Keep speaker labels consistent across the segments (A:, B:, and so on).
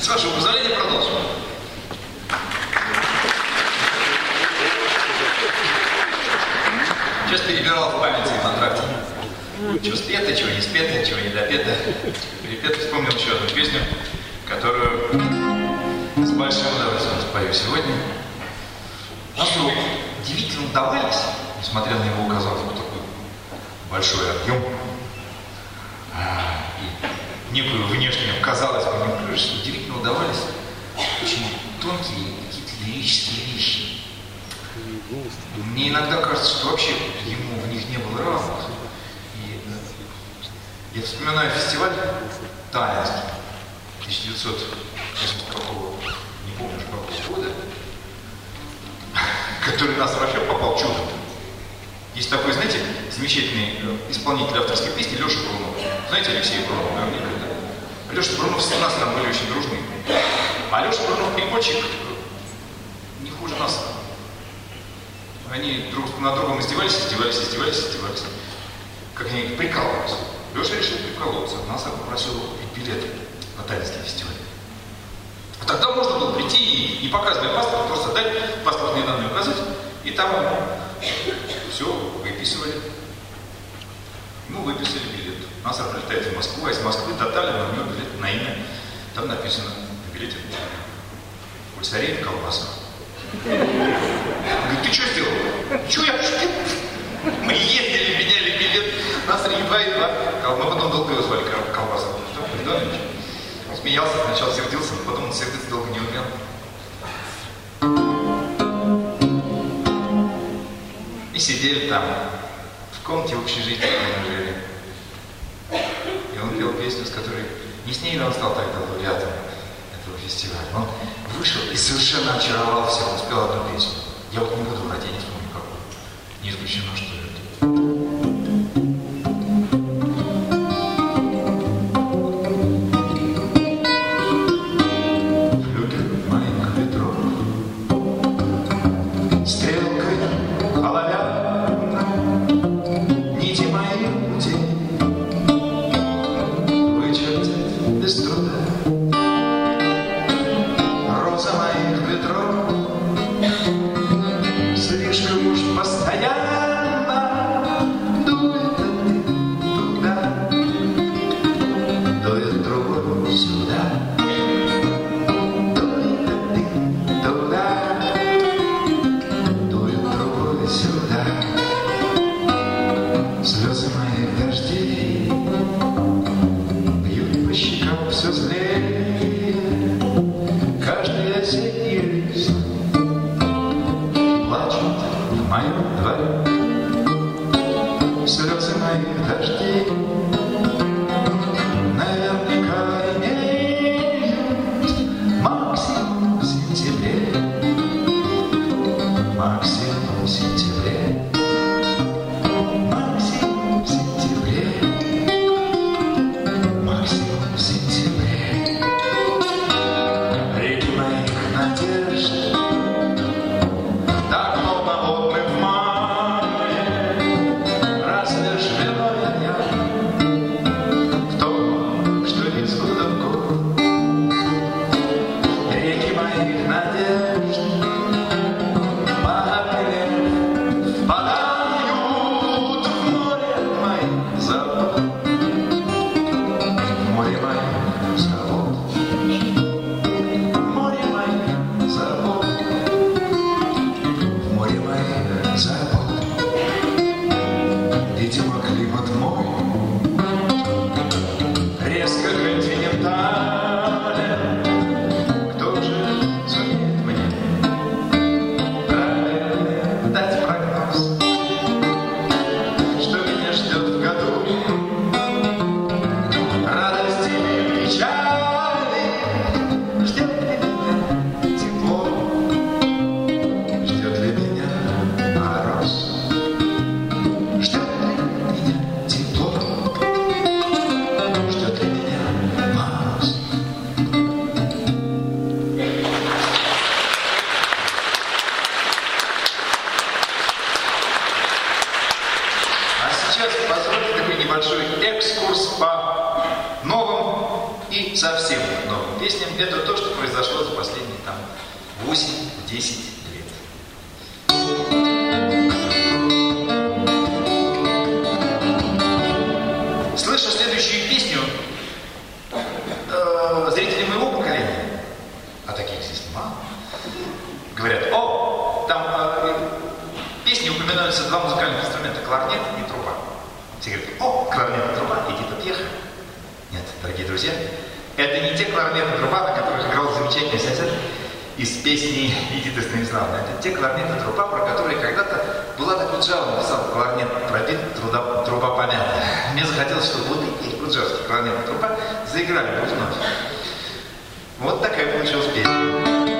A: С вашего позволения продолжим. Сейчас перебирал в памяти в антракте. Чего спето, чего не спето, чего не допето. Перепето вспомнил еще одну песню, которую с большим удовольствием спою сегодня. Автору удивительно удавались, несмотря на его, казалось бы, такой большой объем а, некую внешнюю, казалось бы, неуклюжесть, удивительно удавались очень тонкие какие-то лирические вещи. Мне иногда кажется, что вообще ему в них не было равных. И э, я вспоминаю фестиваль Таллинский 1980 не помню какого года, который нас вообще попал чудом. Есть такой, знаете, замечательный э, исполнитель авторской песни Леша Брунов. Знаете Алексея Брунова? Наверняка, да. Леша Брунов с нас там были очень дружны. А Леша Брунов переводчик не хуже нас. Они друг над другом издевались, издевались, издевались, издевались. Как они прикалывались. Леша решил приколоться. Нас попросил билеты на Таллинский фестиваль. А тогда можно было прийти и, не показывая паспорт, просто дать паспортные данные указать, и там все выписывали. Ну, выписали билет. Нас отлетает в Москву, а из Москвы до Таллина у него билет на имя. Там написано на билете Пульсарей колбаса. Говорит, ты что сделал? Что я? Мы ездили, меняли билет, нас едва-едва. Мы потом долго его звали колбаса. Что, Придонович? Смеялся, сначала сердился, но потом он сердиться долго не умел. И сидели там, в комнате общежития мы жили. И он пел песню, с которой не с ней он стал тогда лауреатом этого фестиваля. Он вышел и совершенно очаровал всех, он спел одну песню. Я вот не буду врать, я не вспомню какую. Не исключено, что Good. произошло за последние там 8-10 лет. Слыша следующую песню, э, зрители моего поколения, а таких здесь мало, говорят, о, там э, песни упоминаются два музыкальных инструмента, кларнет и труба. Все говорят, о, кларнет и труба, иди тут. Нет, дорогие друзья, это не те кларнеты труба, на которых играл замечательный сосед из песни Эдиты Станиславны. Это те кларнеты труба, про которые когда-то была Булат Акуджава написал «Кларнет пробит, труда, труба помята». Мне захотелось, чтобы вот эти акуджавские кларнеты труба заиграли бы вновь. Вот такая получилась песня.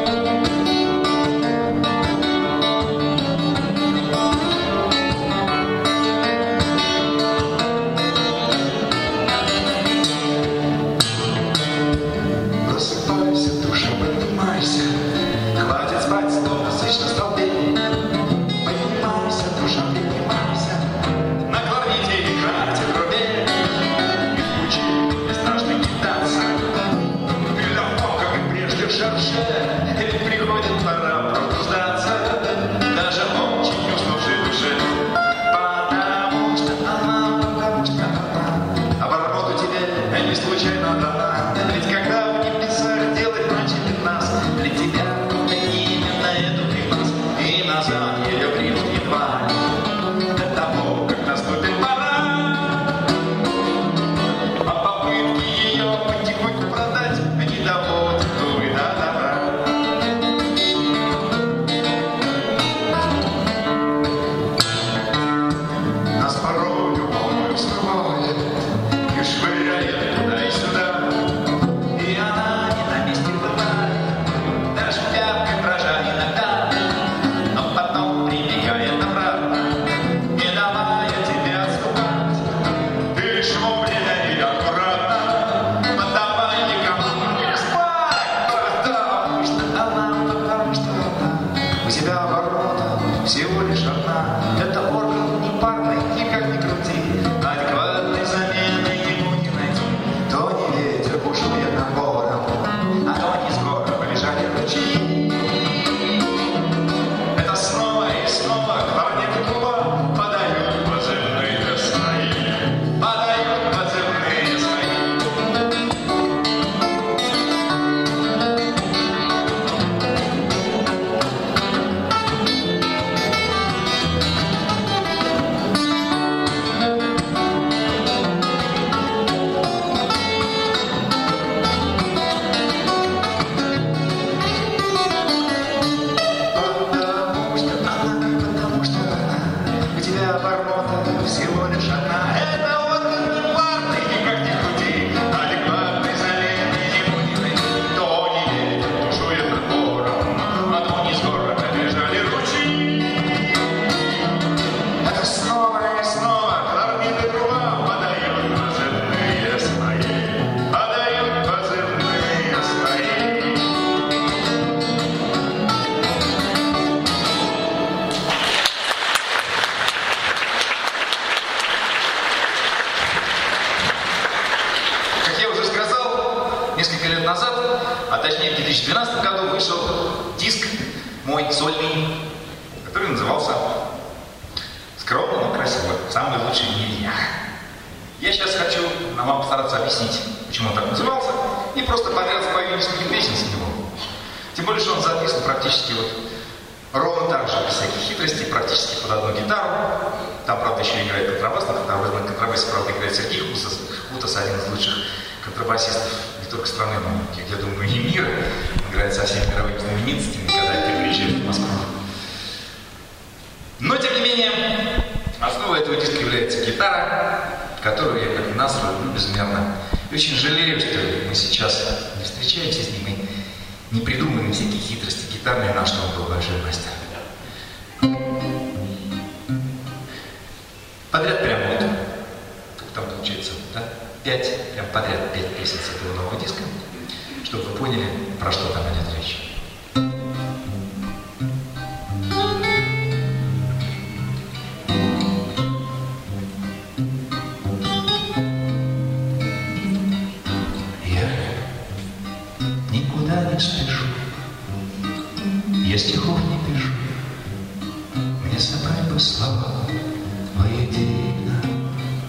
A: едино,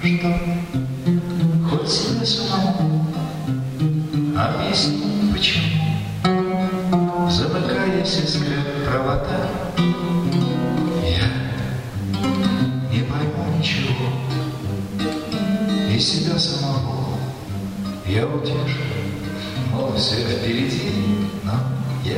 A: что хоть себе самому объяснить а почему, замыкаясь взгляд провода, я не пойму ничего. И себя самого я утешу, мол, все впереди, но я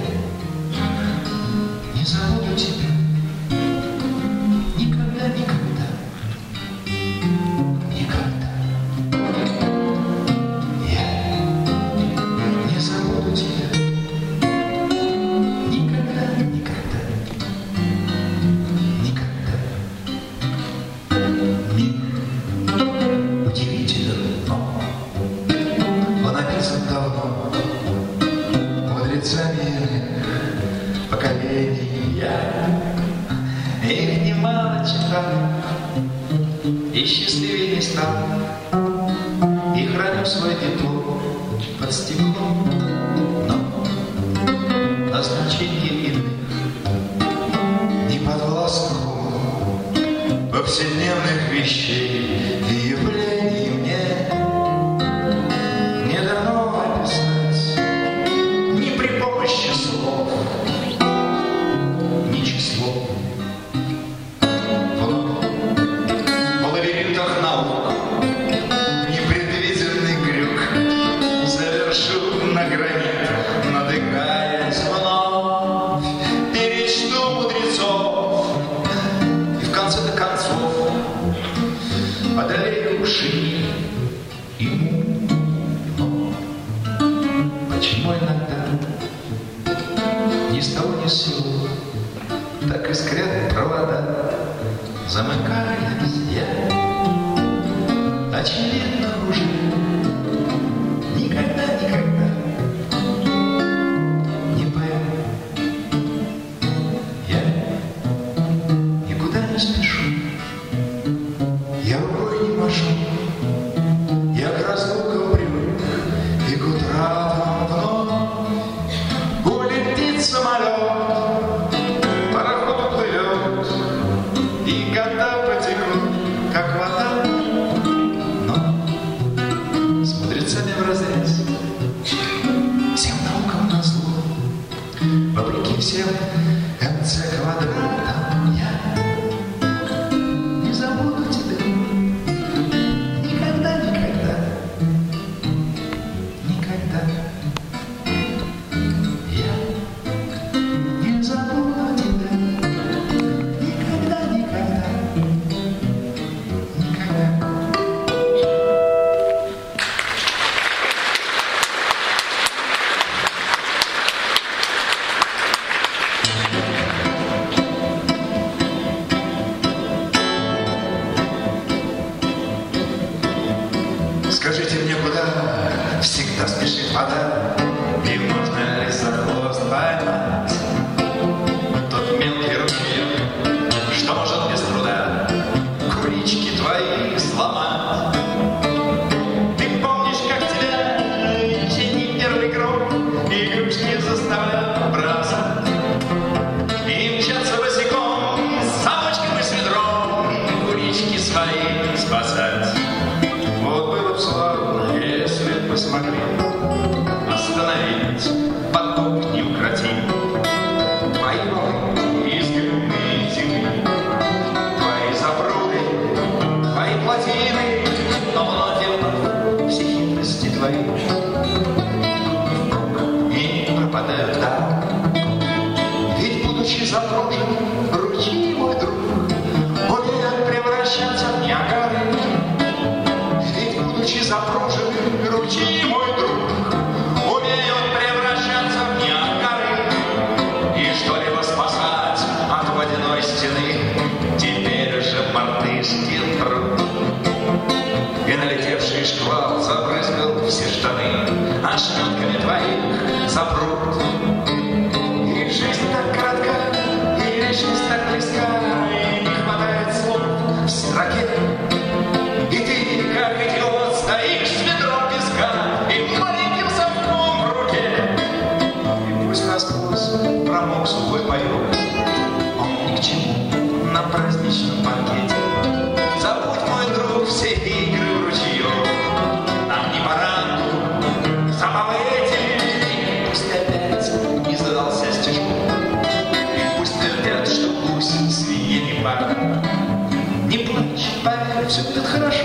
A: все будет хорошо.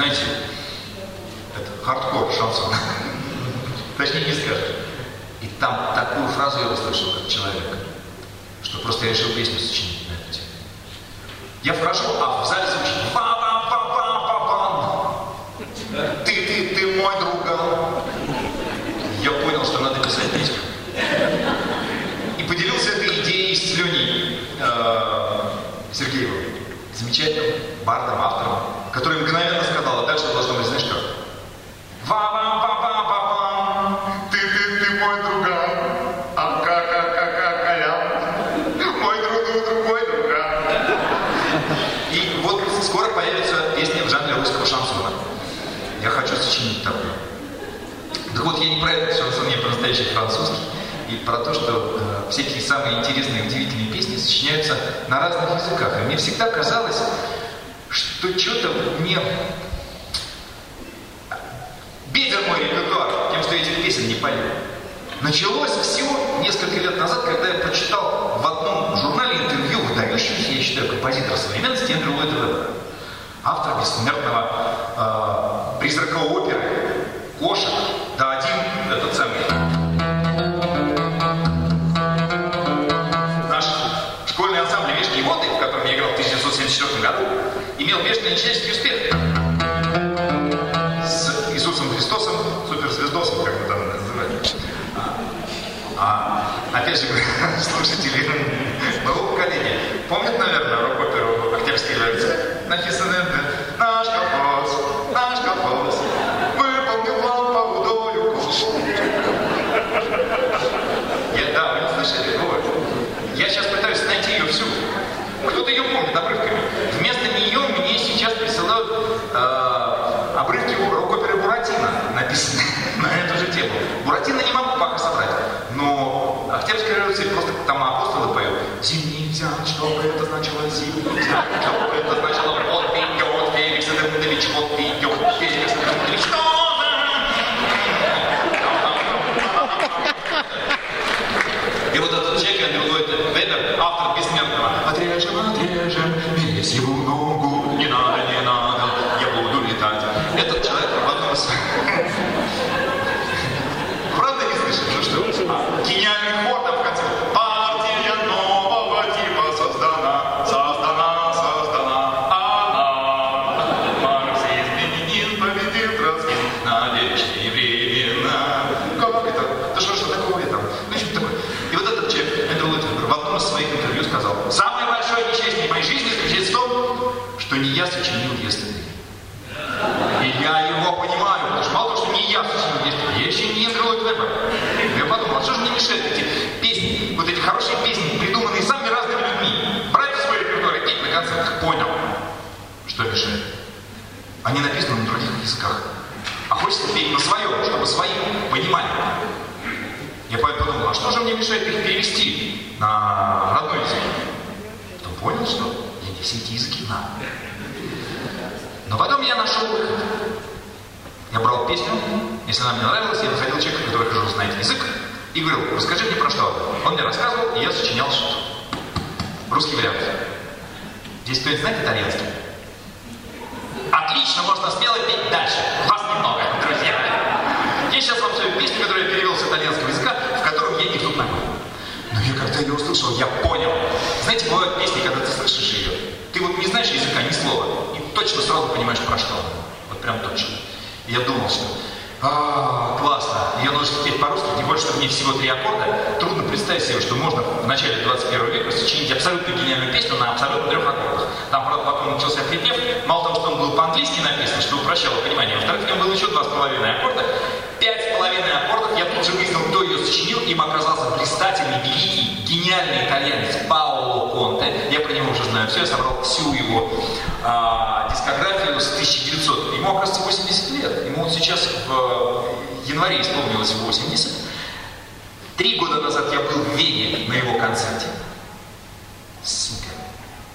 A: Знаете, это хардкор шансон. Точнее не скажешь. И там такую фразу я услышал, как человек, что просто я решил песню сочинить на эту тему. Я вхожу, а в зале звучит ба ба ба ба ба ба Ты, ты, ты мой друг. Я понял, что надо писать песню. И поделился этой идеей с Леней э, Сергеевым, замечательным бардом, автором, который мгновенно сказал, а дальше должно быть, знаешь как? ба ба ба ба ба мой друган, а как, как, как, как, а я, мой друг, друг, другой друган. И вот скоро появится песня в жанре русского шансона. Я хочу сочинить такую. Так вот, я не про этот шансон, я про настоящий французский. И про то, что э, всякие самые интересные, удивительные песни сочиняются на разных языках. И мне всегда казалось, что что-то мне... Бедер мой репертуар тем, что я этих песен не пою. Началось все несколько лет назад, когда я прочитал в одном журнале интервью выдающегося, я считаю, композитора современности Эндрю Ллойда Вебера, автора бессмертного э, призрака оперы, кошек, да один этот самый бешеный человеческий успех с Иисусом Христосом, суперзвездосом, как мы там называли. А, опять же, слушатели моего поколения помнят, наверное, рок-оперу «Октябрьский революция»? Написано «Наш колхоз, наш колхоз, выполнил вам по удолю Я, да, вы не. Я сейчас пытаюсь найти ее всю. Кто-то ее помнит обрывками. Вместо нее мне сейчас присылают э, обрывки рок-оперы «Буратино», написанные на эту же тему. «Буратино» не могу пока собрать. Но Октябрьская революция просто там апостолы поют. Зимнитян, что бы это значило зимнитян, что бы это значило вот идет Феликс Эдмундович, вот идет Феликс Эдмундович, что И вот этот человек, Эндрю Ллойд Вебер, автор «Бессмертного», отрежем, отрежем, весь его ногу, не надо, не надо, я буду летать. Этот человек в одном из гениальный ход там в конце. Партия нового типа создана, создана, создана. Она, марксизм, ленинизм победит троцкизм на вечные времена. Как это? Да что, что такое там? Ну, что такое? И вот этот человек, Эндрю Литвенберг, в одном из своих интервью сказал, самое большое несчастье моей жизни заключается в том, что не я сочинил yesterday. И я его понимаю, потому что мало того, что не я сочинил yesterday, я еще не Эндрю Ллойд Вебер. Я подумал, а что же мне мешает эти песни, вот эти хорошие песни, придуманные самыми разными людьми, брать в свой репертуар и петь на концертах? Понял, что мешает. Они написаны на других языках. А хочется петь на своем, чтобы свои понимали. Я подумал, а что же мне мешает их перевести на родной язык? Потом понял, что я не все знаю. Но потом я нашел выход. Я брал песню, если она мне нравилась, я находил человека, который хорошо знает язык, и говорил, расскажи мне про что. Он мне рассказывал, и я сочинял русский вариант. Здесь кто-нибудь знает итальянский? Отлично, можно смело петь дальше. Вас немного, друзья. Я сейчас вам свою песню, которую я перевел с итальянского языка, в котором я не тут. Но я когда ее услышал, я понял. Знаете, бывают песни, когда ты слышишь ее, ты вот не знаешь языка, ни слова, и точно сразу понимаешь, про что. Вот прям точно. И я думал, что а, классно, ее нужно петь по-русски, тем более, что в ней всего три аккорда. Трудно представить себе, что можно в начале 21 века сочинить абсолютно гениальную песню на абсолютно трех аккордах. Там, правда, потом начался припев. Мало того, что он был по-английски написан, что упрощало понимание, во-вторых, в нем было еще два с половиной аккорда. Пять с половиной аккордов я тут же выяснил, кто ее сочинил. Им оказался блистательный, великий, гениальный итальянец Паоло Конте. Я про него уже знаю все, я собрал всю его а, дискографию с 1900. Ему, оказывается, 80 лет. Ему вот сейчас в январе исполнилось 80. Три года назад я был в Вене на его концерте. Сука,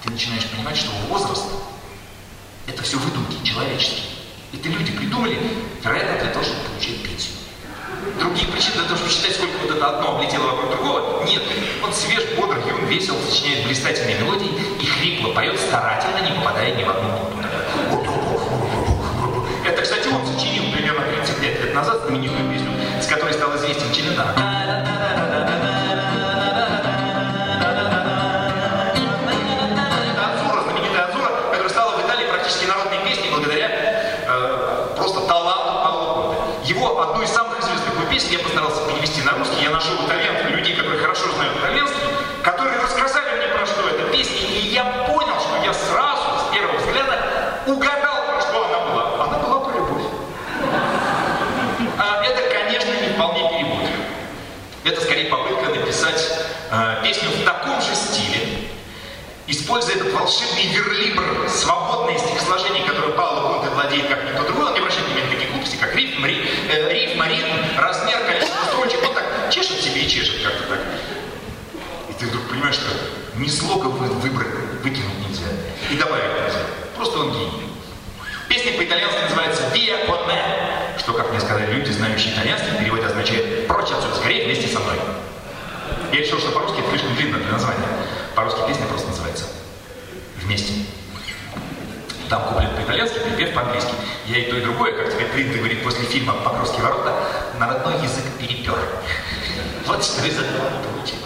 A: ты начинаешь понимать, что возраст – это все выдумки человеческие. Это люди придумали, вероятно, для того, чтобы получать пенсию. Другие причины для того, чтобы считать, сколько вот это одно облетело вокруг другого, нет. Он свеж, бодр, юн, весел, сочиняет блистательные мелодии и хрипло поет, старательно не попадая ни в одну ноту. Это, кстати, он сочинил примерно 35 лет назад знаменитую песню, с которой стал известен Челентано. Я постарался перевести на русский, я нашел итальянцев, людей, которые хорошо знают итальянский, которые рассказали мне про что эта песня, и я понял, что я сразу, с первого взгляда, угадал, про что она была. Она была про любовь. А это, конечно, не вполне перевод. Это скорее попытка написать э, песню в таком же стиле, используя этот волшебный верлибр, свободное стихосложение, которое Павло Конте владеет как никто другой, он не обращает внимания на такие глупости, как рифм, ри, э, рифм, ритм, размер, количество строчек, он так чешет себе и чешет как-то так. И ты вдруг понимаешь, что ни слога вы, выбрать, выкинуть нельзя, и добавить нельзя. Просто он гений. Песня по-итальянски называется «Via con me», что, как мне сказали люди, знающие итальянский, в переводе означает «прочь отсюда, скорее вместе со мной». Я решил, что по-русски это слишком длинно для названия. По-русски песня просто называется «Вместе». Там куплет по-итальянски, припев по-английски. Я и то, и другое, как теперь принято говорить после фильма «Покровские ворота», на родной язык перепер. Вот что из этого получилось.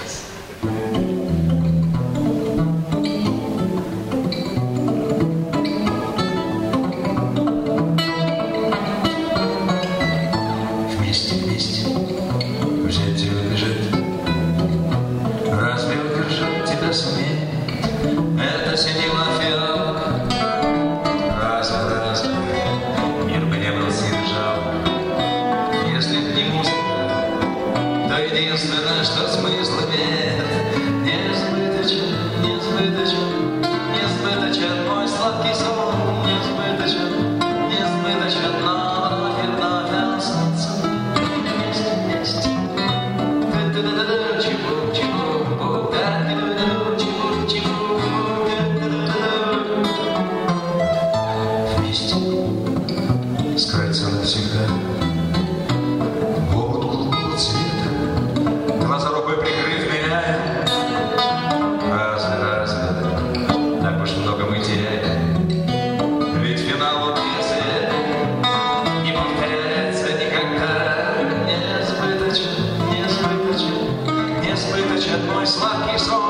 A: always lucky, strong.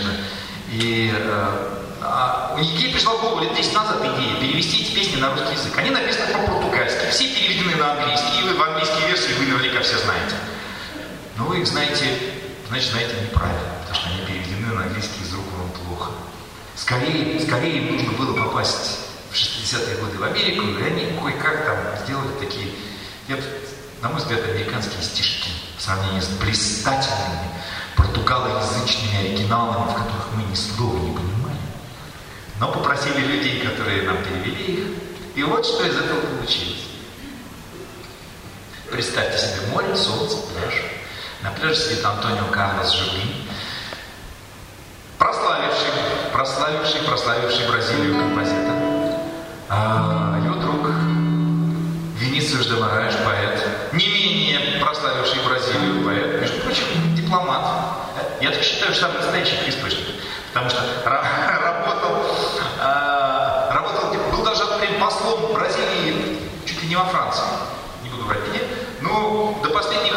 A: Нежно. И э, а, ей пришла в голову лет 10 назад идея перевести эти песни на русский язык. Они написаны по-португальски, все переведены на английский, и вы в английской версии вы наверняка все знаете. Но вы их знаете, значит, знаете неправильно, потому что они переведены на английский из рук вам плохо. Скорее, скорее им нужно было попасть в 60-е годы в Америку, и они кое-как там сделали такие, я, на мой взгляд, американские стишки в сравнении с блистательными португалоязычными оригиналами, в которых мы ни слова не понимали. Но попросили людей, которые нам перевели их, и вот что из этого получилось. Представьте себе море, солнце, пляж. На пляже сидит Антонио Карлос Жугин, прославивший, прославивший, прославивший Бразилию композитор. А его друг Венециус де Мараеш, поэт, не менее прославивший Бразилию поэт, между прочим, дипломат. Я так считаю, что самый настоящий источник. Потому что работал, э, работал, был даже послом Бразилии чуть ли не во Франции. Не буду врать где. Но до последних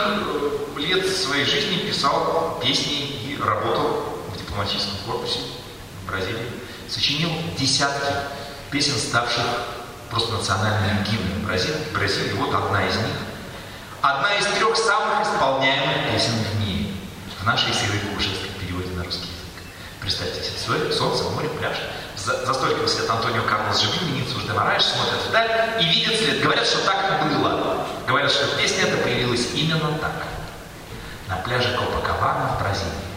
A: лет своей жизни писал песни и работал в дипломатическом корпусе в Бразилии. Сочинил десятки песен, ставших просто национальным гимном Бразилии. Бразилии. Вот одна из них. Одна из трех самых исполняемых песен в мире в нашей Сирой Кушевской переводе на русский язык. Представьте себе, солнце, море, пляж. За, за столиком сидят Антонио Карлос Живин, Венециус де Мараеш, смотрят вдаль и видят след. Говорят, что так было. Говорят, что песня эта появилась именно так. На пляже Копакабана в Бразилии.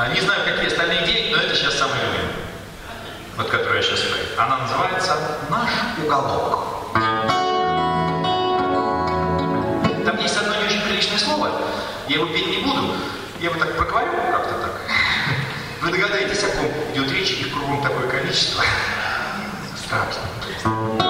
A: А, не знаю, какие остальные идеи, но это сейчас самая любимая. Вот которую я сейчас спою. Она называется «Наш уголок». Там есть одно не очень приличное слово. Я его петь не буду. Я его так проговорю как-то так. Вы догадаетесь, о ком идет речь, их кругом такое количество. Страшно.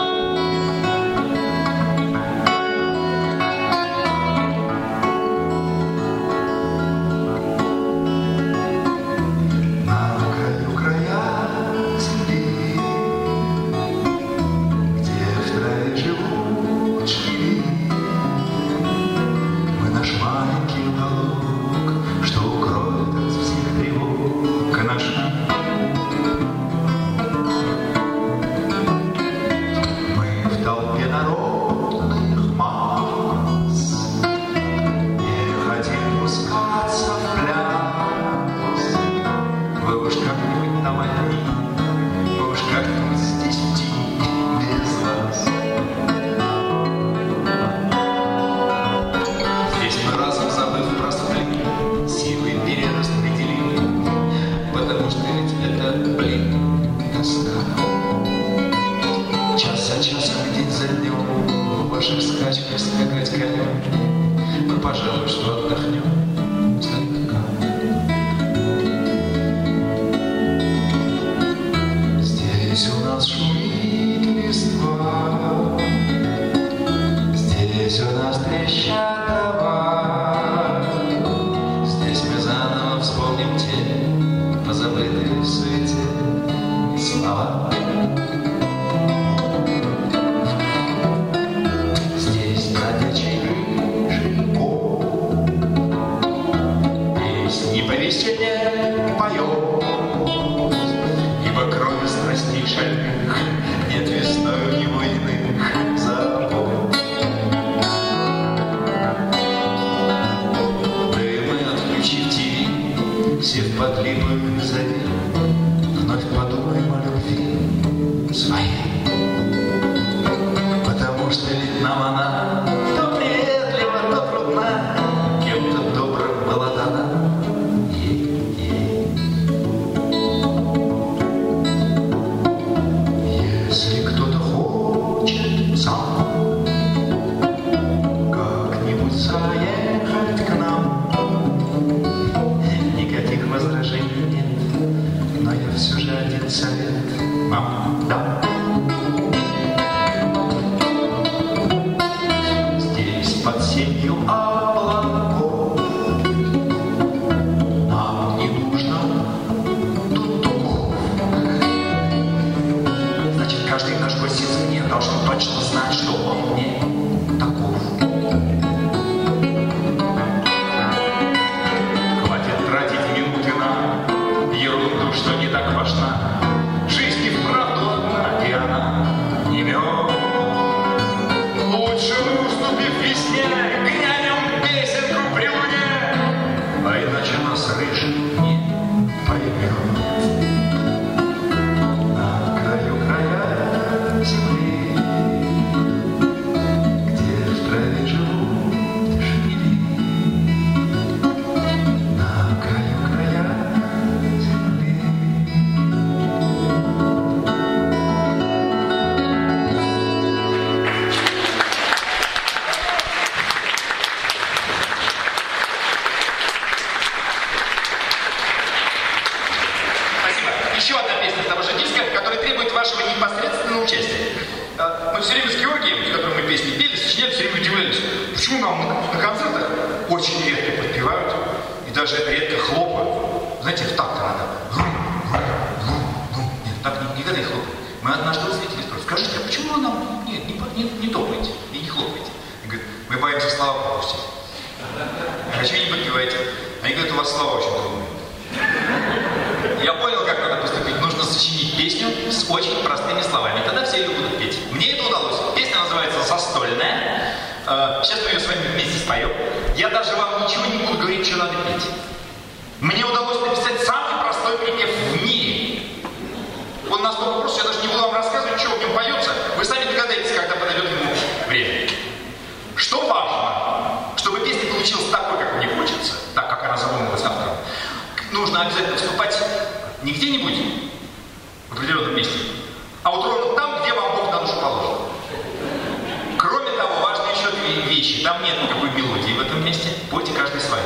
A: речи, там нет ну, никакой мелодии в этом месте, пойте каждый свое.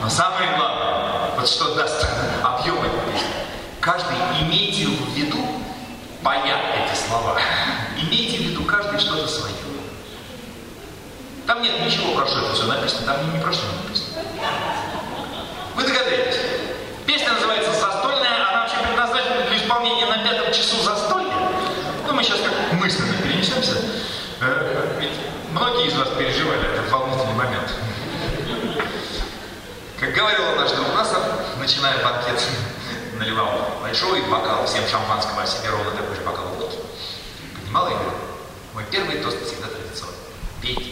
A: Но самое главное, вот что даст объем этой песни, каждый имейте в виду, поня эти слова, имейте в виду каждый что-то свое. Там нет ничего про что это все написано, там не, не про что написано. Вы догадаетесь? Песня называется «Застольная», она вообще предназначена для исполнения на пятом часу застолья. Ну, мы сейчас как мысленно перенесемся. Э, ведь Многие из вас переживали этот волнительный момент. Как говорил однажды Унасов, начиная банкет, наливал большой бокал всем шампанского, а себе ровно такой же бокал водки. Поднимал его. мой первый тост всегда традиционный. Пейте.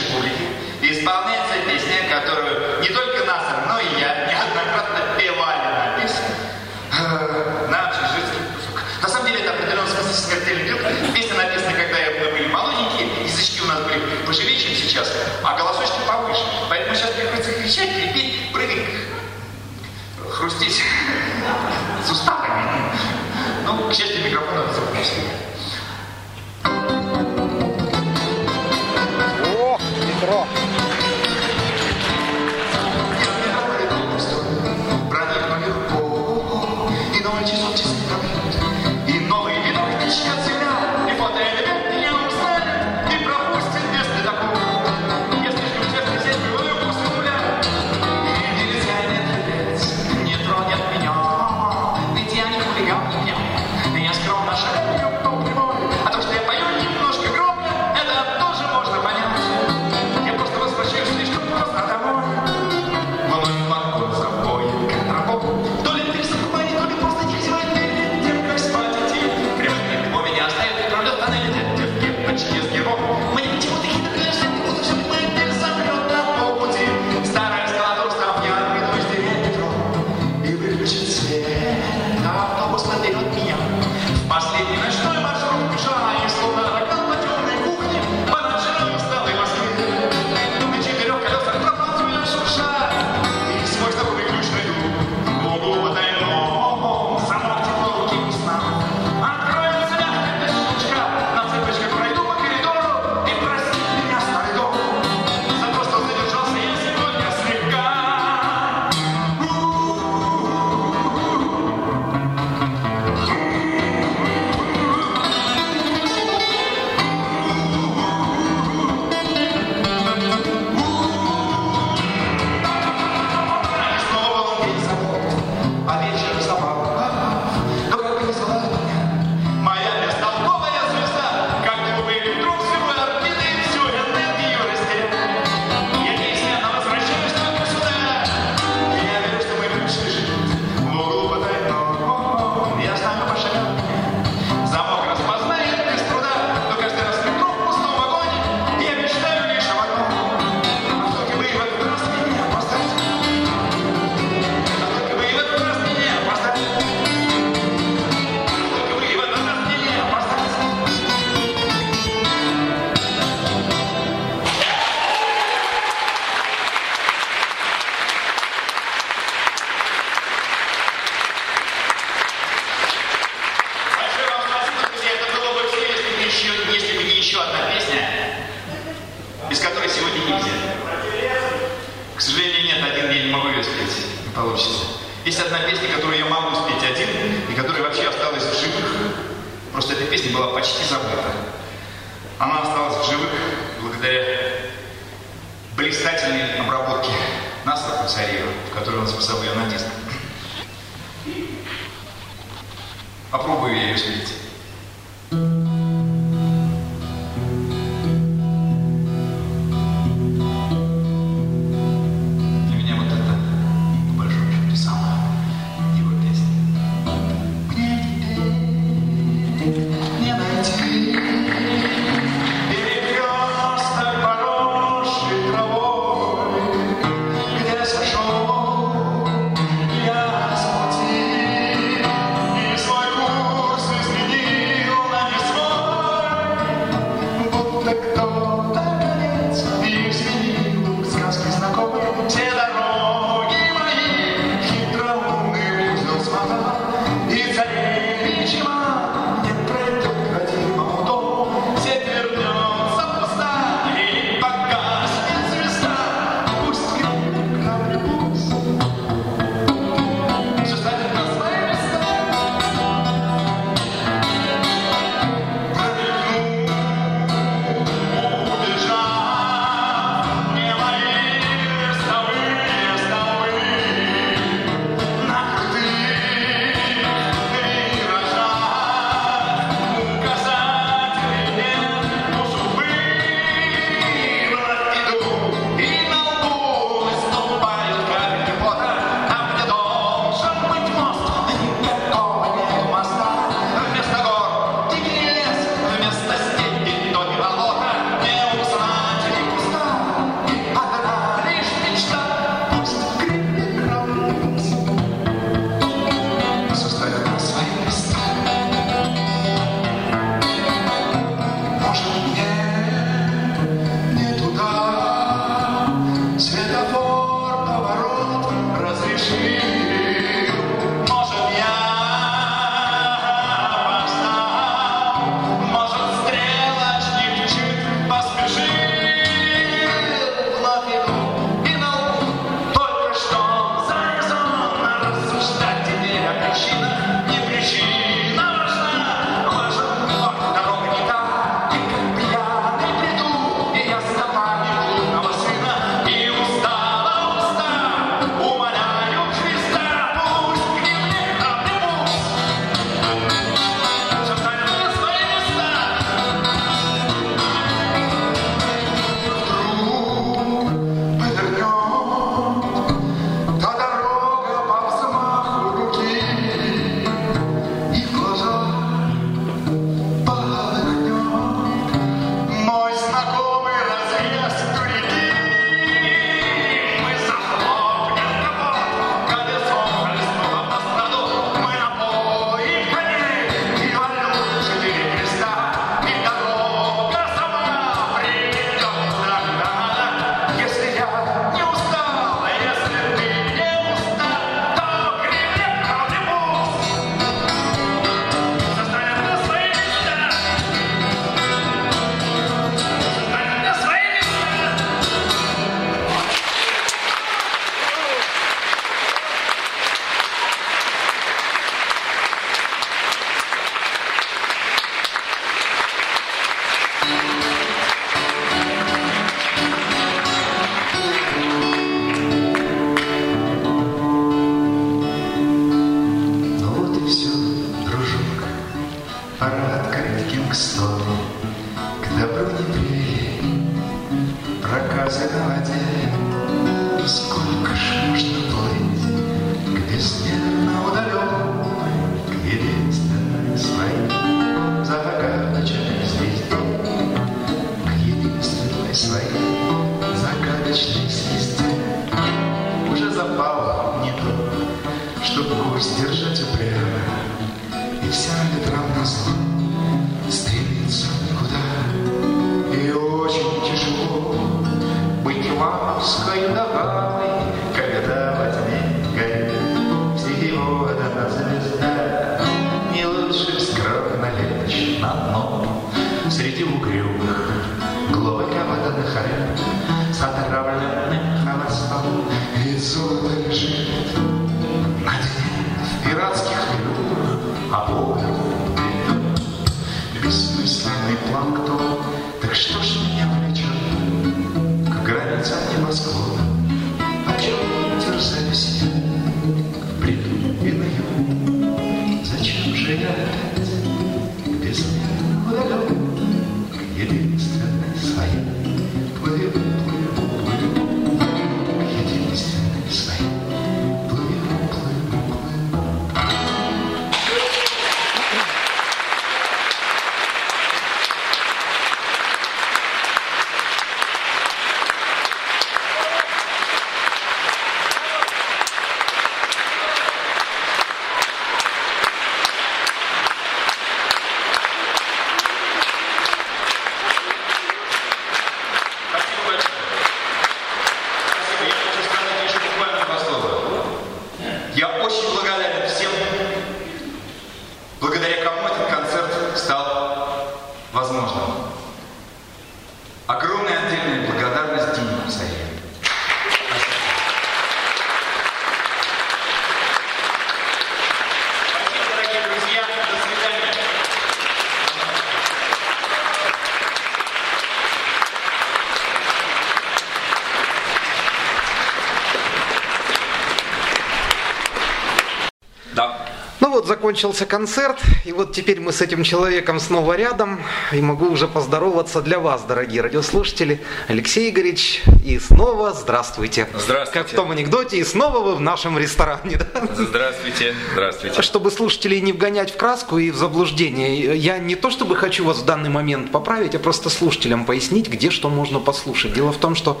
B: Закончился концерт, и вот теперь мы с этим человеком снова рядом, и могу уже поздороваться для вас, дорогие радиослушатели. Алексей Игоревич, и снова здравствуйте.
A: Здравствуйте.
B: Как в том анекдоте, и снова вы в нашем ресторане. да?
A: Здравствуйте, здравствуйте.
B: Чтобы слушателей не вгонять в краску и в заблуждение, я не то чтобы хочу вас в данный момент поправить, а просто слушателям пояснить, где что можно послушать. Дело в том, что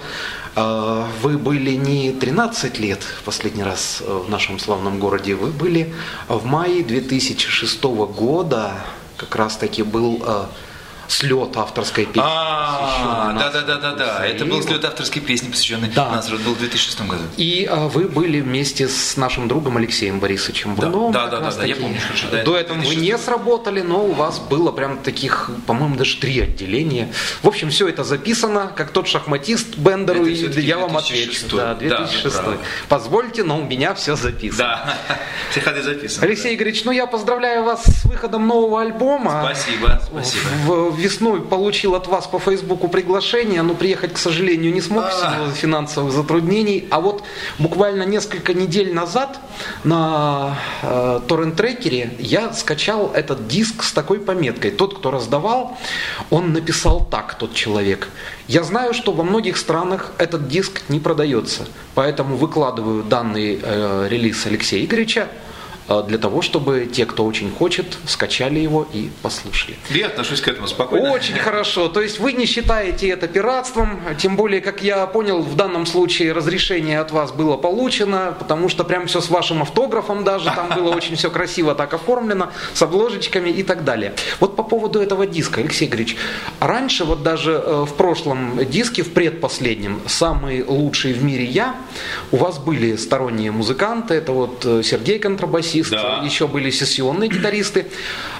B: э, вы были не 13 лет в последний раз э, в нашем славном городе, вы были в мае 2006 года, как раз таки был э, слет авторской песни.
A: А, да, да, да, да, да. Это был слет авторской песни, посвященный
B: Да.
A: Насру. Был в 2006 году.
B: И а, вы были вместе с нашим другом Алексеем Борисовичем
A: Да,
B: Бруновым.
A: да, да,
B: раз
A: да, да, я помню хорошо, да,
B: До
A: это
B: этого вы
A: 2006.
B: не сработали, но у вас было прям таких, по-моему, даже три отделения. В общем, все это записано, как тот шахматист Бендеру, и я вам
A: 2006.
B: отвечу. Да,
A: Да,
B: 2006.
A: вы правы.
B: Позвольте, но у меня все записано.
A: Да, все ходы записаны.
B: Алексей Игоревич, ну я поздравляю вас с выходом нового альбома.
A: Спасибо, спасибо.
B: В- Весной получил от вас по Фейсбуку приглашение, но приехать, к сожалению, не смог в
A: А.
B: силу финансовых затруднений. А вот буквально несколько недель назад на э, торрент-трекере я скачал этот диск с такой пометкой. Тот, кто раздавал, он написал так, тот человек. Я знаю, что во многих странах этот диск не продается, поэтому выкладываю данный э, релиз Алексея Игоревича для того, чтобы те, кто очень хочет, скачали его и послушали.
A: Я отношусь к этому спокойно.
B: Очень хорошо. То есть вы не считаете это пиратством, тем более, как я понял, в данном случае разрешение от вас было получено, потому что прям все с вашим автографом даже, там было очень все красиво так оформлено, с обложечками и так далее. Вот по поводу этого диска, Алексей Игоревич, раньше вот даже э, в прошлом диске, в предпоследнем, «Самый лучший в мире я», у вас были сторонние музыканты, это вот э, Сергей контрабасист,
A: Да.
B: еще были сессионные гитаристы.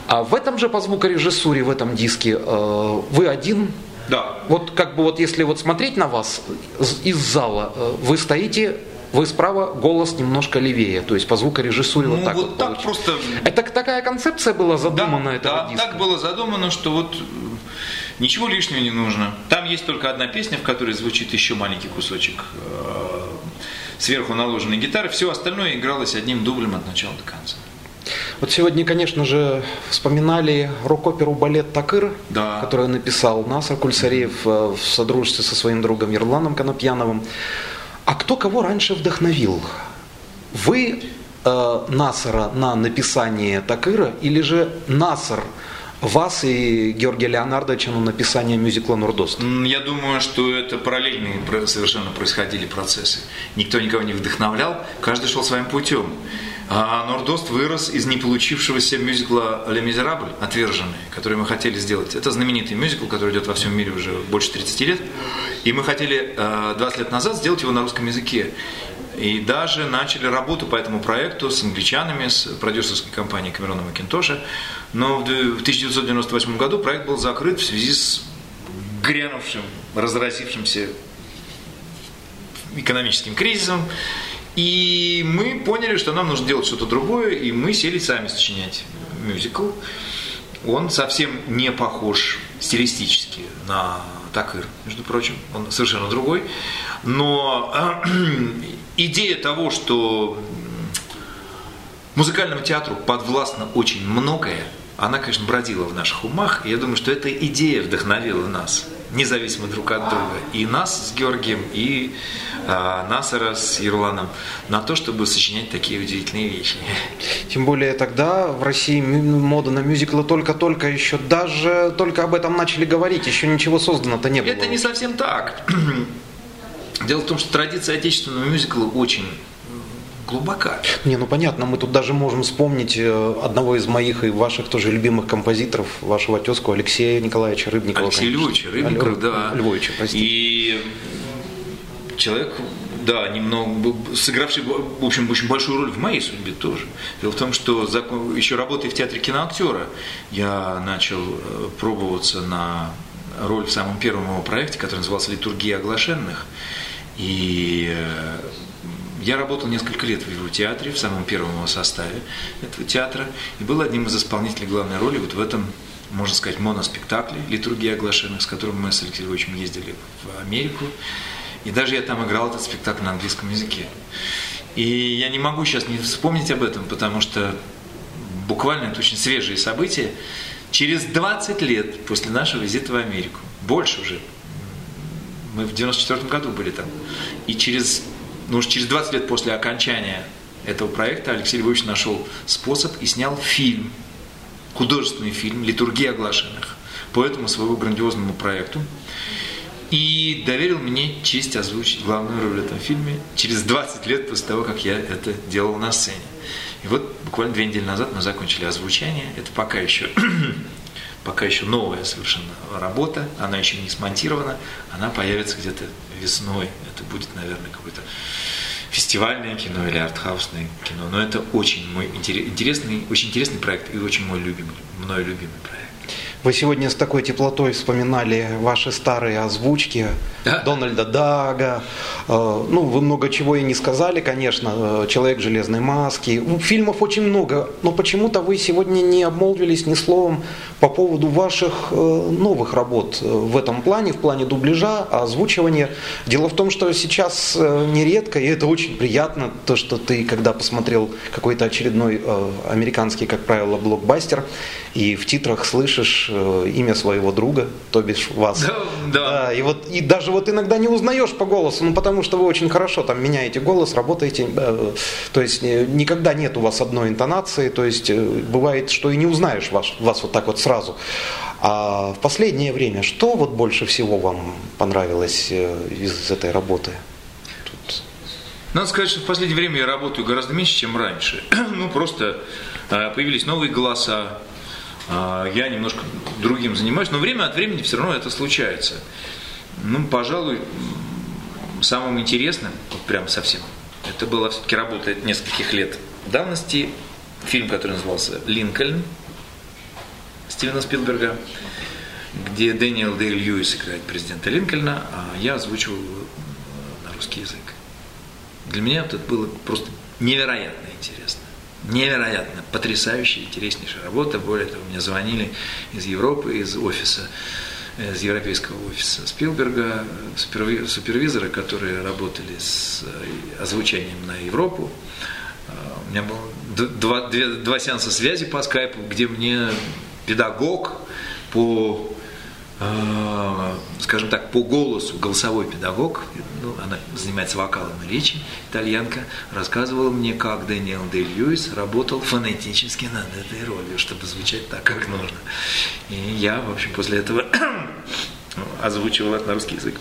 B: А в этом же по звукорежиссуре, в этом диске, э, вы один.
A: Да.
B: Вот как бы вот если вот смотреть на вас из- зала, э, вы стоите, вы справа, голос немножко левее, то есть по звукорежиссуре вот
A: Ну,
B: так
A: вот
B: вот.
A: так
B: получилось.
A: просто-
B: Это такая концепция была задумана
A: да,
B: этого
A: да,
B: диска?
A: так было задумано, что вот э, ничего лишнего не нужно. Там есть только одна песня, в которой звучит еще маленький кусочек сверху наложенной гитары. Все остальное игралось одним дублем от начала до конца.
B: Вот сегодня, конечно же, вспоминали рок-оперу «Балет Такыр»,
A: Да.
B: которую написал Насар Кульсареев э, в содружестве со своим другом Ерланом Конопьяновым. А кто кого раньше вдохновил? Вы э, Насара на написание Такыра или же Насар вас и Георгия Леонардовича на написание мюзикла «Нурдост»?
A: М, Я думаю, что это параллельные совершенно происходили процессы. Никто никого не вдохновлял, каждый шел своим путем. А Нордост вырос из не получившегося мюзикла «Ле Мизерабль», «Отверженные», который мы хотели сделать. Это знаменитый мюзикл, который идет во всем мире уже больше 30 лет. И мы хотели э, 20 лет назад сделать его на русском языке. И даже начали работу по этому проекту с англичанами, с продюсерской компанией Камерона Макинтоша. Но в д- в 1998 году проект был закрыт в связи с грянувшим, разразившимся экономическим кризисом. И мы поняли, что нам нужно делать что-то другое, и мы сели сами сочинять мюзикл. Он совсем не похож стилистически на Такыр, между прочим, он совершенно другой. Но идея того, что музыкальному театру подвластно очень многое, она, конечно, бродила в наших умах, и я думаю, что эта идея вдохновила нас, независимо друг от друга, и нас с Георгием, и а, Насара с Ирланом, на то, чтобы сочинять такие удивительные вещи.
B: Тем более тогда в России мю- мода на мюзиклы только-только еще, даже только об этом начали говорить, еще ничего создано-то не было.
A: Это не совсем так. Дело в том, что традиция отечественного мюзикла очень глубока.
B: Не, ну понятно, мы тут даже можем вспомнить э, одного из моих и ваших тоже любимых композиторов, вашего тезку Алексея Николаевича Рыбникова.
A: Алексей. Львович Рыбников,
B: Ль-
A: да.
B: Львовича, простите.
A: И человек, да, немного, сыгравший, в общем, очень большую роль в моей судьбе тоже. Дело в том, что закон- еще работая в театре киноактера, я начал э, пробоваться на роль в самом первом его проекте, который назывался «Литургия оглашенных». И э, я работал несколько лет в его театре, в самом первом его составе этого театра, и был одним из исполнителей главной роли вот в этом, можно сказать, моноспектакле «Литургия оглашенных», с которым мы с Алексеем Львовичем ездили в Америку. И даже я там играл этот спектакль на английском языке. И я не могу сейчас не вспомнить об этом, потому что буквально это очень свежие события. Через 20 лет после нашего визита в Америку, больше уже, мы в 94 году были там. И через, ну уж через 20 лет после окончания этого проекта Алексей Львович нашел способ и снял фильм, художественный фильм «Литургия оглашенных» по этому своему грандиозному проекту. И доверил мне честь озвучить главную роль в этом фильме через 20 лет после того, как я это делал на сцене. И вот буквально две недели назад мы закончили озвучание. Это пока еще, пока еще новая совершенно работа. Она еще не смонтирована. Она появится где-то весной. Это будет, наверное, какой-то фестивальное кино или артхаусное кино. Но это очень мой интерес- интересный, очень интересный проект и очень мой любимый, мной любимый проект.
B: Вы сегодня с такой теплотой вспоминали ваши старые озвучки
A: Да.
B: Дональда Дага. Э, Ну, вы много чего и не сказали, конечно. э, Человек в железной маске. Ну, Фильмов очень много. Но почему-то вы сегодня не обмолвились ни словом по поводу ваших э, новых работ в этом плане, в плане дубляжа, озвучивания. Дело в том, что сейчас нередко, и это очень приятно, то, что ты, когда посмотрел какой-то очередной американский, как правило, блокбастер, и в титрах слышишь имя своего друга, то бишь вас.
A: Да, да.
B: и вот и даже вот иногда не узнаешь по голосу, ну потому что вы очень хорошо там меняете голос, работаете, э, то есть э, никогда нет у вас одной интонации, то есть э, бывает, что и не узнаешь вас, вас вот так вот сразу. А в последнее время что вот больше всего вам понравилось э, из этой работы?
A: Надо сказать, что в последнее время я работаю гораздо меньше, чем раньше. ну, просто э, появились новые голоса, э, я немножко другим занимаюсь, но время от времени все равно это случается. Ну, пожалуй, самым интересным, вот прям совсем, это была все-таки работа нескольких лет давности, фильм, который назывался «Линкольн» Стивена Спилберга, где Дэниел Дэй Льюис играет президента Линкольна, а я озвучивал на русский язык. Для меня это было просто невероятно интересно. Невероятно, потрясающая, интереснейшая работа. Более того, мне звонили из Европы, из офиса, э, из европейского офиса Спилберга, суперви- супервизоры, которые работали с э, озвучением на Европу. Э, У меня было два, две- два сеанса связи по скайпу, где мне педагог по, э, скажем так, по голосу, голосовой педагог, ну, она занимается вокалом и речи, итальянка, рассказывала мне, как Дэниел Дэй Льюис работал фонетически над этой ролью, чтобы звучать так, как нужно. И я, в общем, после этого озвучивал это на русский язык.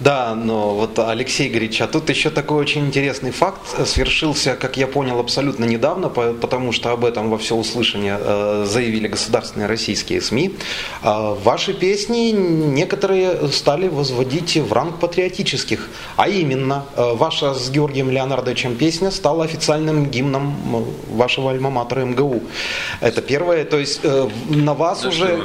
B: Да, но вот Алексей Грич, а тут еще такой очень интересный факт свершился, как я понял, абсолютно недавно, по- потому что об этом во все услышание э, заявили государственные российские СМИ. А Ваши песни некоторые стали возводить в ранг патриотических, а именно э, ваша с Георгием Леонардовичем песня стала официальным гимном вашего альма-матера МГУ. Это первое, то есть э, на вас
A: Да
B: уже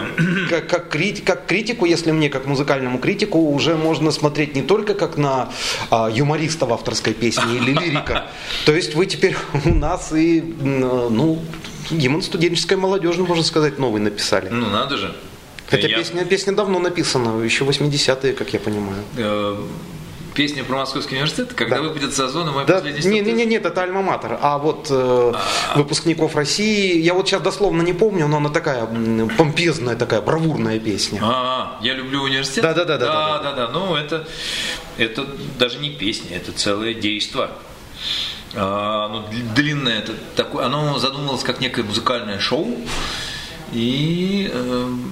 B: как, как, крит- как критику, если мне как музыкальному критику, уже можно смотреть не только как на а, юмориста в авторской песне или лирика. То есть вы теперь у нас и, ну, гимн студенческой молодежи, можно сказать, новый написали.
A: Ну, надо же.
B: Хотя
A: Я-
B: песня, песня давно написана, еще 80-е, как я понимаю.
A: Э, Песня про Московский университет, когда
B: Да.
A: выпадет с озона мой
B: Да,
A: последний
B: не, не, не, нет, это альма-матер. А вот э, выпускников России, я вот сейчас дословно не помню, но она такая помпезная, такая бравурная песня.
A: А, я люблю университет.
B: Да, да, да, да,
A: да,
B: да,
A: да. Ну, это, это даже не песня, это целое действо. А, ну, дл- длинное, это такое, оно задумывалось как некое музыкальное шоу. И эм,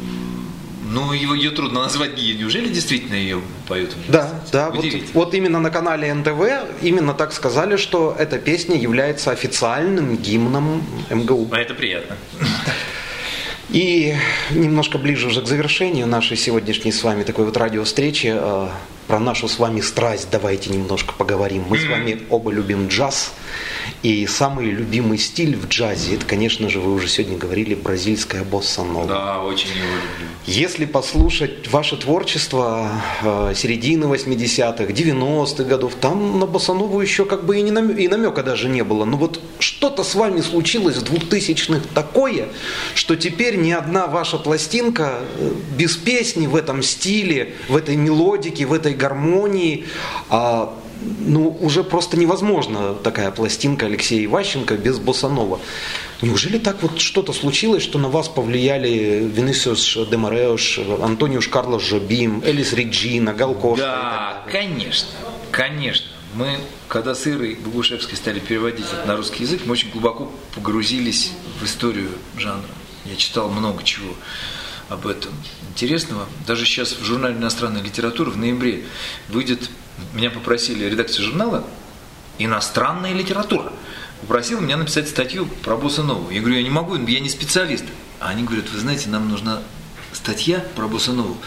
A: ну, его, ее трудно назвать гией. Неужели действительно ее поют?
B: Да, да, вот, вот именно на канале НТВ именно так сказали, что эта песня является официальным гимном МГУ.
A: А это приятно.
B: И немножко ближе уже к завершению нашей сегодняшней с вами такой вот радиовстречи э, про нашу с вами страсть давайте немножко поговорим. Мы с вами оба любим джаз. И самый любимый стиль в джазе, это, конечно же, вы уже сегодня говорили, бразильская босса-нова.
A: Да, очень его люблю.
B: Если послушать ваше творчество э, середины 80-х, 90-х годов, там на Босанову еще как бы и, не намё- и намека даже не было. Но вот что-то с вами случилось в 2000-х такое, что теперь ни одна ваша пластинка э, без песни в этом стиле, в этой мелодике, в этой гармонии, а, ну, уже просто невозможно такая пластинка Алексея Иващенко без Босанова. Неужели так вот что-то случилось, что на вас повлияли Венисиус де Мореуш, Антониуш Карлос Жобим, Элис Реджина, Гал Коста и
A: Да, конечно, конечно. Мы, когда с Ирой Богушевской стали переводить это на русский язык, мы очень глубоко погрузились в историю жанра. Я читал много чего об этом интересного. Даже сейчас в журнале иностранной литературы в ноябре выйдет, меня попросили редакция журнала «Иностранная литература». Попросила меня написать статью про Босанову. Я говорю, я не могу, я не специалист. А они говорят, вы знаете, нам нужна статья про Босанову,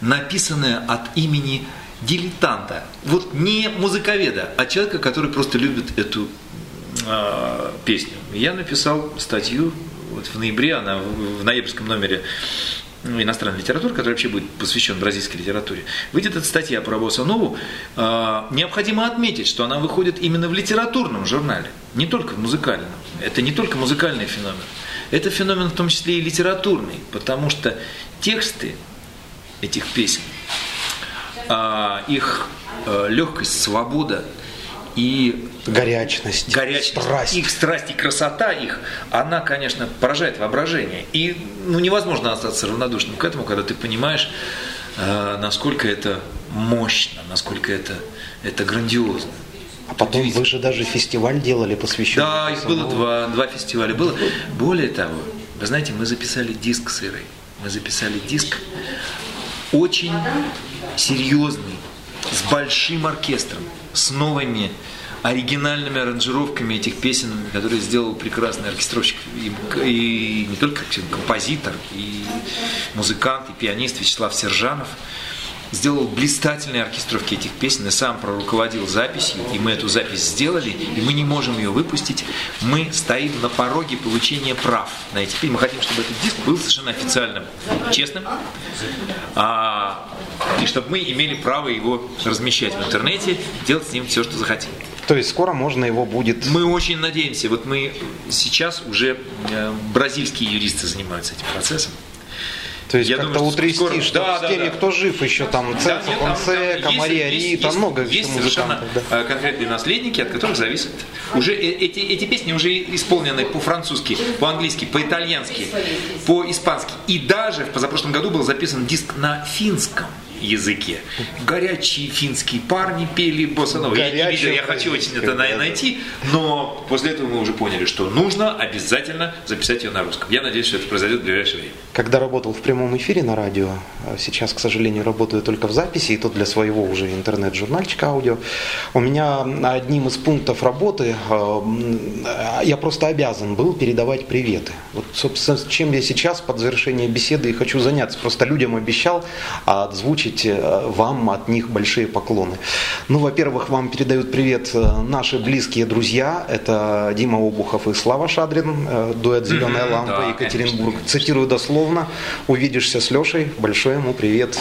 A: написанная от имени дилетанта. Вот не музыковеда, а человека, который просто любит эту а, песню. Я написал статью вот в ноябре, она в, в ноябрьском номере ну, иностранной литературы, который вообще будет посвящен бразильской литературе, выйдет эта статья про Босанову. А, необходимо отметить, что она выходит именно в литературном журнале, не только в музыкальном. Это не только музыкальный феномен. Это феномен в том числе и литературный, потому что тексты этих песен, их а, легкость, свобода и
B: Горячность,
A: горячность,
B: страсть.
A: их страсть и красота их, она, конечно, поражает воображение. И ну, невозможно остаться равнодушным к этому, когда ты понимаешь, э, насколько это мощно, насколько это, это грандиозно.
B: А потом вы же даже фестиваль делали, посвященный
A: Да, их было два, два фестиваля. Было. Более того, вы знаете, мы записали диск с Ирой. Мы записали диск очень серьезный, с большим оркестром, с новыми оригинальными аранжировками этих песен, которые сделал прекрасный оркестровщик. И, и не только композитор, и музыкант, и пианист Вячеслав Сержанов сделал блистательные оркестровки этих песен и сам проруководил записью, и мы эту запись сделали, и мы не можем ее выпустить. Мы стоим на пороге получения прав на эти песни. Мы хотим, чтобы этот диск был совершенно официальным, честным, а, и чтобы мы имели право его размещать в интернете, делать с ним все, что захотим.
B: То есть скоро можно его будет...
A: Мы очень надеемся, вот мы сейчас уже э, бразильские юристы занимаются этим процессом.
B: То есть
C: Я
B: как-то утрясти,
C: скоро-
B: что
C: Да,
B: с
C: да,
B: теми,
C: да.
B: кто жив еще там,
C: Да,
B: Цеца,
C: нет, там- там
B: Фонсека,
C: есть-
B: Мария
C: есть-
B: Рита,
C: есть-
B: много
C: Есть совершенно
B: музыкантов. да.
C: э, конкретные наследники, от которых зависит. Уже э- эти, эти песни уже исполнены по-французски, по-английски, по-итальянски, по-испански. И даже в позапрошлом году был записан диск на финском языке. Горячие финские парни пели боссанову. Я не видел, я хочу очень это найти, но после этого мы уже поняли, что нужно обязательно записать ее на русском. Я надеюсь, что это произойдет в ближайшее время.
B: Когда работал в прямом эфире на радио, а сейчас, к сожалению, работаю только в записи, и то для своего уже интернет-журнальчика аудио, у меня одним из пунктов работы м, я просто обязан был передавать приветы. Вот, собственно, чем я сейчас под завершение беседы и хочу заняться. Просто людям обещал озвучить э, вам от них большие поклоны. Ну, во-первых, вам передают привет э, наши близкие друзья. Это Дима Обухов и Слава Шадрин, э, дуэт «Зеленая лампа» Екатеринбург. Цитирую дословно. Увидишься с Лешей. Большой ему привет.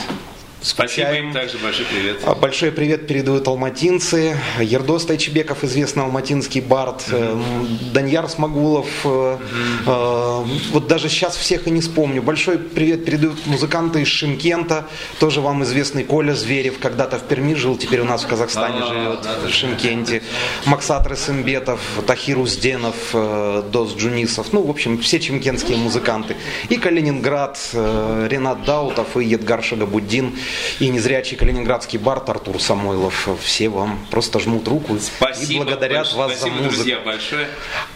C: Спасибо им также большой привет.
B: А Большой привет передают алматинцы. Ердос Тайчебеков, известный алматинский бард. э, Даньяр Смогулов. э, Вот даже сейчас всех и не вспомню. Большой привет передают музыканты из Шимкента. Тоже вам известный Коля Зверев. Когда-то в Перми жил, теперь у нас в Казахстане
C: А,
B: живет. В. Шимкенте. Максат Рысымбетов, Тахир Узденов, Дос Джунисов. Ну, в общем, все чемкентские музыканты. И Калининград, Ренат Даутов и Едгар Шагабуддин. И незрячий калининградский бард Артур Самойлов. Все вам просто жмут руку
C: Спасибо,
B: и благодарят
C: больш-
B: вас
C: спасибо,
B: за музыку.
C: друзья, большое.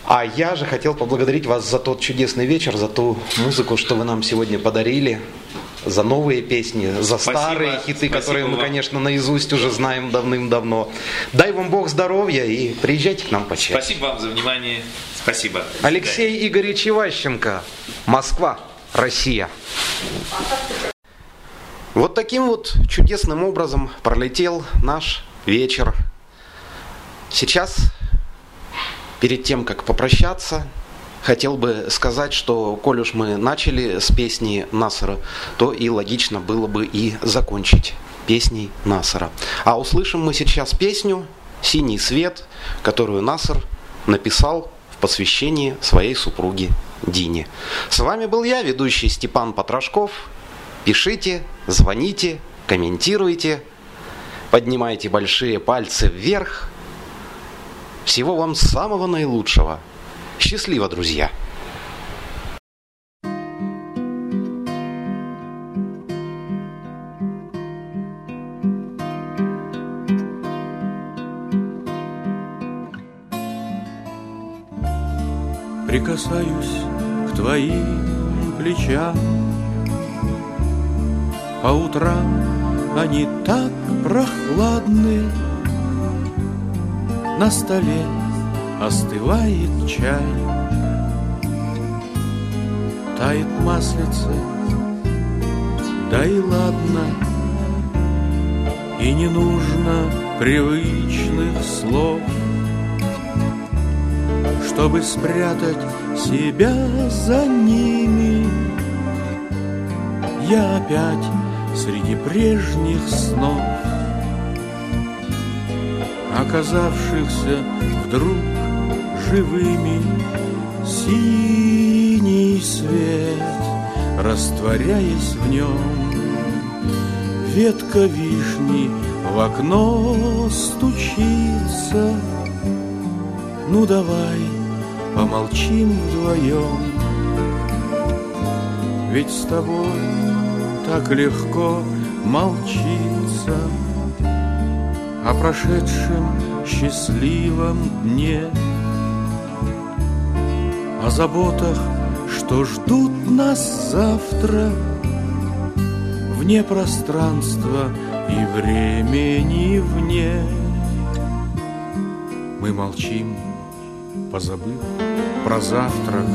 B: А я же хотел поблагодарить вас за тот чудесный вечер, за ту музыку, что вы нам сегодня подарили, за новые песни, за
C: Спасибо,
B: старые хиты, которые мы,
C: вам.
B: конечно, наизусть уже знаем давным-давно. Дай вам Бог здоровья и приезжайте к нам почаще.
C: Спасибо вам за внимание. Спасибо.
B: Алексей Игоревич Иващенко, Москва, Россия. Вот таким вот чудесным образом пролетел наш вечер. Сейчас, перед тем, как попрощаться, хотел бы сказать, что коль уж мы начали с песни Насара, то и логично было бы и закончить песней Насара. А услышим мы сейчас песню «Синий свет», которую Насар написал в посвящении своей супруги Дине. С вами был я, ведущий Степан Потрошков. Пишите, звоните, комментируйте, поднимайте большие пальцы вверх. Всего вам самого наилучшего. Счастливо, друзья!
D: Прикасаюсь к твоим плечам По утрам они так прохладны На столе остывает чай Тает маслице, да и ладно И не нужно привычных слов чтобы спрятать себя за ними. Я опять среди прежних снов, оказавшихся вдруг живыми, синий свет, растворяясь в нем, ветка вишни в окно стучится. Ну давай, помолчим вдвоем Ведь с тобой так легко молчиться О прошедшем счастливом дне О заботах, что ждут нас завтра Вне пространства и времени вне. Мы молчим, позабыв про завтрак